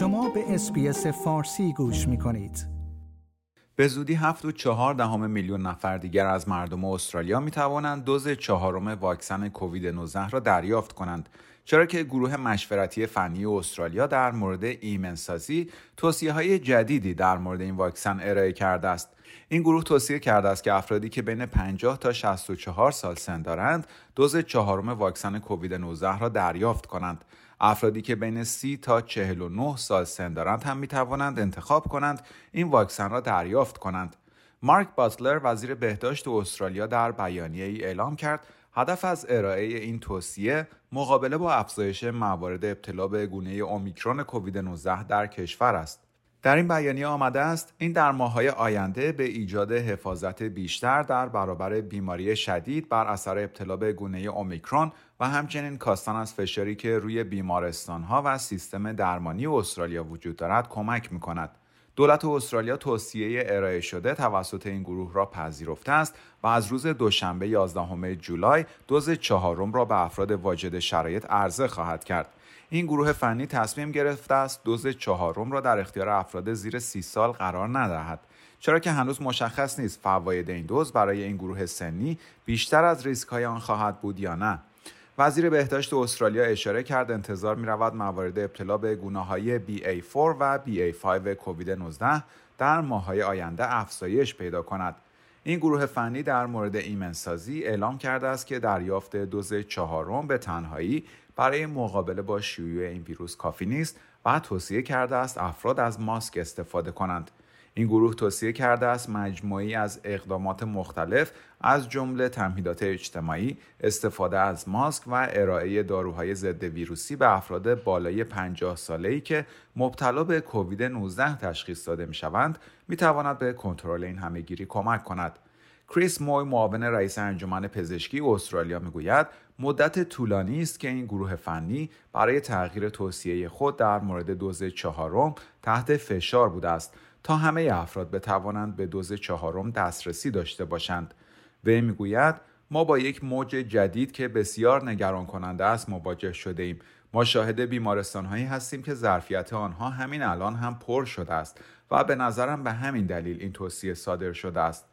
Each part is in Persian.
شما به SBS فارسی گوش می کنید. به زودی 7 و 4 دهم میلیون نفر دیگر از مردم استرالیا می توانند دوز چهارم واکسن کووید 19 را دریافت کنند. چرا که گروه مشورتی فنی استرالیا در مورد ایمن‌سازی توصیه های جدیدی در مورد این واکسن ارائه کرده است. این گروه توصیه کرده است که افرادی که بین 50 تا 64 سال سن دارند دوز چهارم واکسن کووید 19 را دریافت کنند. افرادی که بین 30 تا 49 سال سن دارند هم می توانند انتخاب کنند این واکسن را دریافت کنند مارک باتلر وزیر بهداشت استرالیا در بیانیه ای اعلام کرد هدف از ارائه این توصیه مقابله با افزایش موارد ابتلا به گونه اومیکرون کووید 19 در کشور است. در این بیانیه آمده است این در ماههای آینده به ایجاد حفاظت بیشتر در برابر بیماری شدید بر اثر ابتلا به گونه اومیکرون و همچنین کاستن از فشاری که روی بیمارستانها و سیستم درمانی استرالیا وجود دارد کمک می کند. دولت استرالیا توصیه ارائه شده توسط این گروه را پذیرفته است و از روز دوشنبه 11 جولای دوز چهارم را به افراد واجد شرایط عرضه خواهد کرد. این گروه فنی تصمیم گرفته است دوز چهارم را در اختیار افراد زیر سی سال قرار ندهد. چرا که هنوز مشخص نیست فواید این دوز برای این گروه سنی بیشتر از ریسک های آن خواهد بود یا نه. وزیر بهداشت استرالیا اشاره کرد انتظار می رود موارد ابتلا به گونه های BA4 و BA5 کووید 19 در ماهای آینده افزایش پیدا کند. این گروه فنی در مورد ایمنسازی اعلام کرده است که دریافت دوز چهارم به تنهایی برای مقابله با شیوع این ویروس کافی نیست و توصیه کرده است افراد از ماسک استفاده کنند. این گروه توصیه کرده است مجموعی از اقدامات مختلف از جمله تمهیدات اجتماعی، استفاده از ماسک و ارائه داروهای ضد ویروسی به افراد بالای 50 ساله‌ای که مبتلا به کووید 19 تشخیص داده می‌شوند، می‌تواند به کنترل این همهگیری کمک کند. کریس موی معاون رئیس انجمن پزشکی استرالیا می‌گوید مدت طولانی است که این گروه فنی برای تغییر توصیه خود در مورد دوز چهارم تحت فشار بوده است تا همه افراد بتوانند به دوز چهارم دسترسی داشته باشند. وی می‌گوید ما با یک موج جدید که بسیار نگران کننده است مواجه شده ایم. ما شاهد بیمارستان هایی هستیم که ظرفیت آنها همین الان هم پر شده است و به نظرم به همین دلیل این توصیه صادر شده است.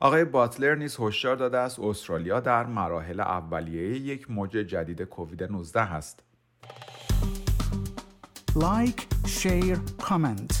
آقای باتلر نیز هشدار داده است استرالیا در مراحل اولیه یک موج جدید کووید 19 است. Like، share، comment.